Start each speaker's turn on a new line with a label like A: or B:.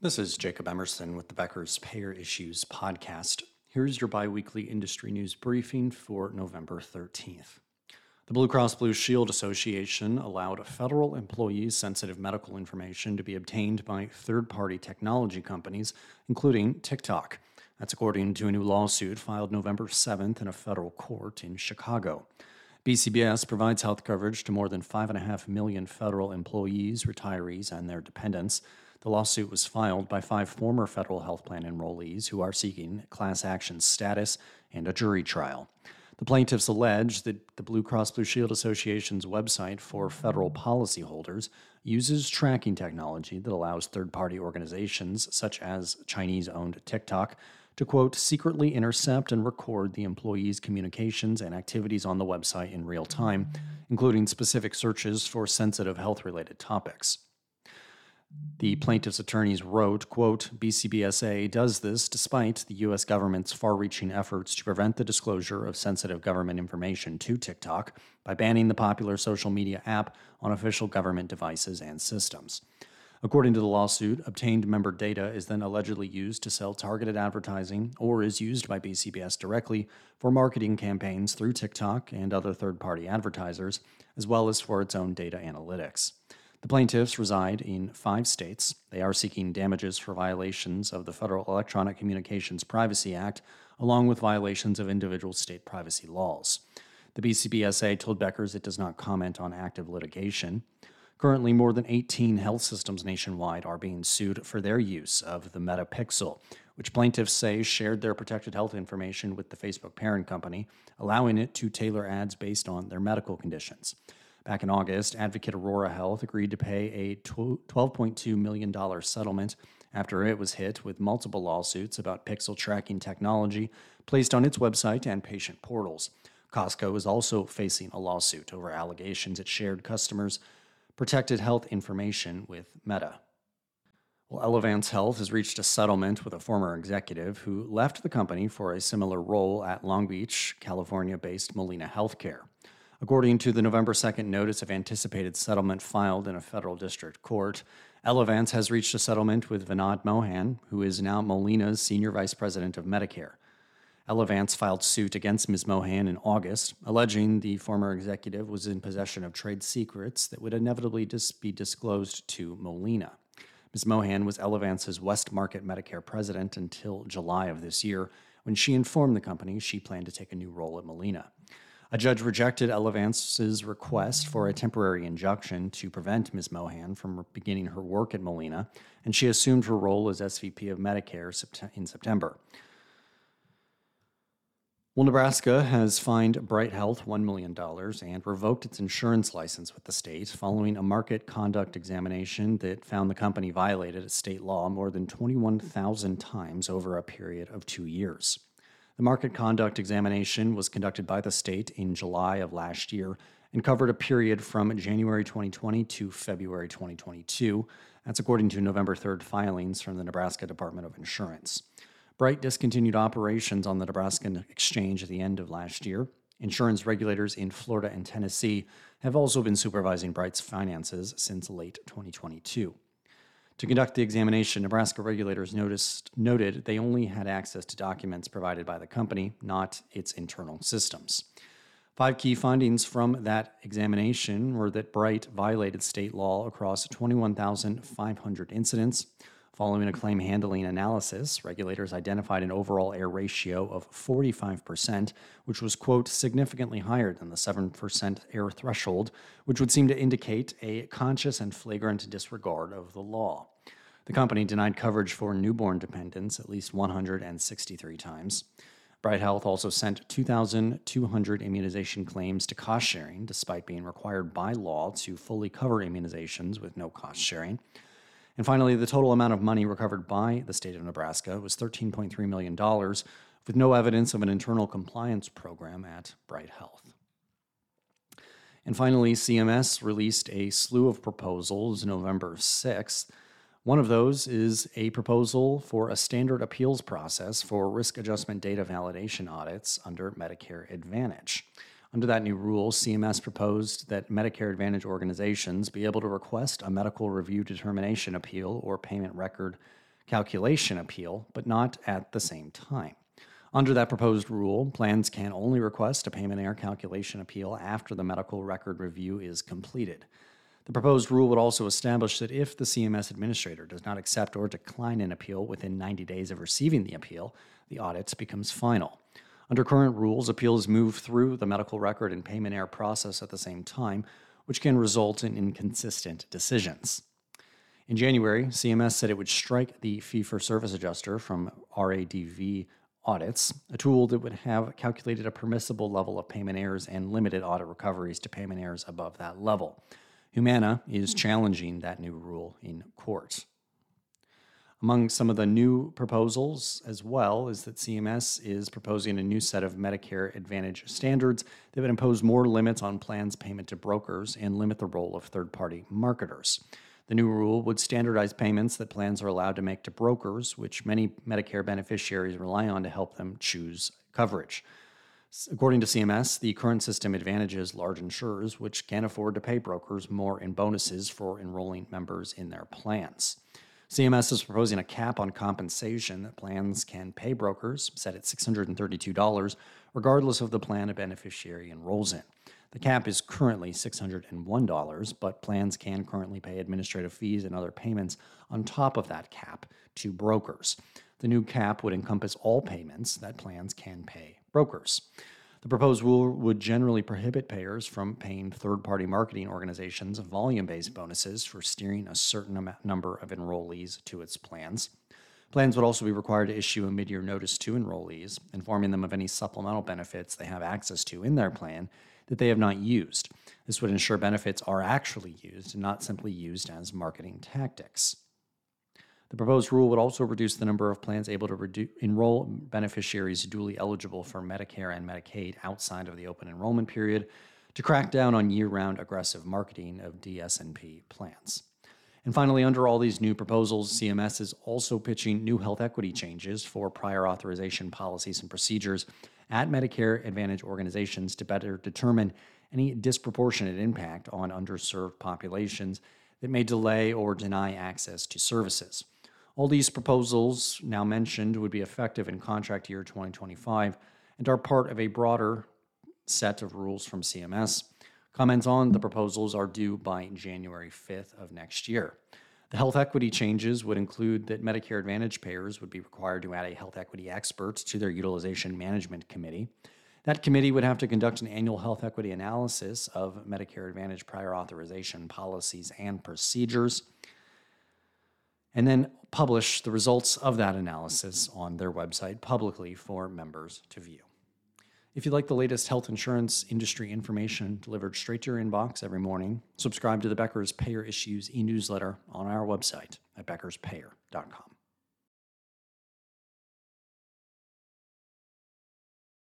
A: This is Jacob Emerson with the Becker's Payer Issues podcast. Here's your biweekly industry news briefing for November 13th. The Blue Cross Blue Shield Association allowed federal employees' sensitive medical information to be obtained by third party technology companies, including TikTok. That's according to a new lawsuit filed November 7th in a federal court in Chicago. BCBS provides health coverage to more than 5.5 million federal employees, retirees, and their dependents. The lawsuit was filed by five former federal health plan enrollees who are seeking class action status and a jury trial. The plaintiffs allege that the Blue Cross Blue Shield Association's website for federal policyholders uses tracking technology that allows third party organizations, such as Chinese owned TikTok, to quote, secretly intercept and record the employees' communications and activities on the website in real time, including specific searches for sensitive health related topics. The plaintiff's attorneys wrote, quote, BCBSA does this despite the U.S. government's far reaching efforts to prevent the disclosure of sensitive government information to TikTok by banning the popular social media app on official government devices and systems. According to the lawsuit, obtained member data is then allegedly used to sell targeted advertising or is used by BCBS directly for marketing campaigns through TikTok and other third party advertisers, as well as for its own data analytics. The plaintiffs reside in five states. They are seeking damages for violations of the Federal Electronic Communications Privacy Act, along with violations of individual state privacy laws. The BCBSA told Beckers it does not comment on active litigation. Currently, more than 18 health systems nationwide are being sued for their use of the Meta Pixel, which plaintiffs say shared their protected health information with the Facebook parent company, allowing it to tailor ads based on their medical conditions. Back in August, advocate Aurora Health agreed to pay a $12.2 million settlement after it was hit with multiple lawsuits about pixel tracking technology placed on its website and patient portals. Costco is also facing a lawsuit over allegations it shared customers' protected health information with Meta. Well, Elevance Health has reached a settlement with a former executive who left the company for a similar role at Long Beach, California based Molina Healthcare. According to the November 2nd notice of anticipated settlement filed in a federal district court, Elevance has reached a settlement with Vinod Mohan, who is now Molina's senior vice president of Medicare. Elevance filed suit against Ms. Mohan in August, alleging the former executive was in possession of trade secrets that would inevitably dis- be disclosed to Molina. Ms. Mohan was Elevance's West Market Medicare president until July of this year, when she informed the company she planned to take a new role at Molina. A judge rejected Elevance's request for a temporary injunction to prevent Ms. Mohan from beginning her work at Molina, and she assumed her role as SVP of Medicare in September. Well, Nebraska has fined Bright Health $1 million and revoked its insurance license with the state following a market conduct examination that found the company violated a state law more than 21,000 times over a period of two years. The market conduct examination was conducted by the state in July of last year and covered a period from January 2020 to February 2022. That's according to November 3rd filings from the Nebraska Department of Insurance. Bright discontinued operations on the Nebraska exchange at the end of last year. Insurance regulators in Florida and Tennessee have also been supervising Bright's finances since late 2022. To conduct the examination, Nebraska regulators noticed, noted they only had access to documents provided by the company, not its internal systems. Five key findings from that examination were that Bright violated state law across 21,500 incidents, Following a claim handling analysis, regulators identified an overall error ratio of 45%, which was, quote, significantly higher than the 7% error threshold, which would seem to indicate a conscious and flagrant disregard of the law. The company denied coverage for newborn dependents at least 163 times. Bright Health also sent 2,200 immunization claims to cost sharing, despite being required by law to fully cover immunizations with no cost sharing. And finally, the total amount of money recovered by the state of Nebraska was $13.3 million, with no evidence of an internal compliance program at Bright Health. And finally, CMS released a slew of proposals November 6th. One of those is a proposal for a standard appeals process for risk adjustment data validation audits under Medicare Advantage. Under that new rule, CMS proposed that Medicare Advantage organizations be able to request a medical review determination appeal or payment record calculation appeal, but not at the same time. Under that proposed rule, plans can only request a payment error calculation appeal after the medical record review is completed. The proposed rule would also establish that if the CMS administrator does not accept or decline an appeal within 90 days of receiving the appeal, the audit becomes final. Under current rules, appeals move through the medical record and payment error process at the same time, which can result in inconsistent decisions. In January, CMS said it would strike the fee for service adjuster from RADV audits, a tool that would have calculated a permissible level of payment errors and limited audit recoveries to payment errors above that level. Humana is challenging that new rule in court. Among some of the new proposals as well is that CMS is proposing a new set of Medicare Advantage standards that would impose more limits on plans payment to brokers and limit the role of third party marketers. The new rule would standardize payments that plans are allowed to make to brokers, which many Medicare beneficiaries rely on to help them choose coverage. According to CMS, the current system advantages large insurers, which can afford to pay brokers more in bonuses for enrolling members in their plans. CMS is proposing a cap on compensation that plans can pay brokers, set at $632, regardless of the plan a beneficiary enrolls in. The cap is currently $601, but plans can currently pay administrative fees and other payments on top of that cap to brokers. The new cap would encompass all payments that plans can pay brokers. The proposed rule would generally prohibit payers from paying third party marketing organizations volume based bonuses for steering a certain number of enrollees to its plans. Plans would also be required to issue a mid year notice to enrollees, informing them of any supplemental benefits they have access to in their plan that they have not used. This would ensure benefits are actually used and not simply used as marketing tactics. The proposed rule would also reduce the number of plans able to redu- enroll beneficiaries dually eligible for Medicare and Medicaid outside of the open enrollment period to crack down on year-round aggressive marketing of DSNP plans. And finally, under all these new proposals, CMS is also pitching new health equity changes for prior authorization policies and procedures at Medicare Advantage organizations to better determine any disproportionate impact on underserved populations that may delay or deny access to services. All these proposals now mentioned would be effective in contract year 2025 and are part of a broader set of rules from CMS. Comments on the proposals are due by January 5th of next year. The health equity changes would include that Medicare Advantage payers would be required to add a health equity expert to their utilization management committee. That committee would have to conduct an annual health equity analysis of Medicare Advantage prior authorization policies and procedures, and then publish the results of that analysis on their website publicly for members to view. If you'd like the latest health insurance industry information delivered straight to your inbox every morning, subscribe to the Becker's Payer Issues e newsletter on our website at beckerspayer.com.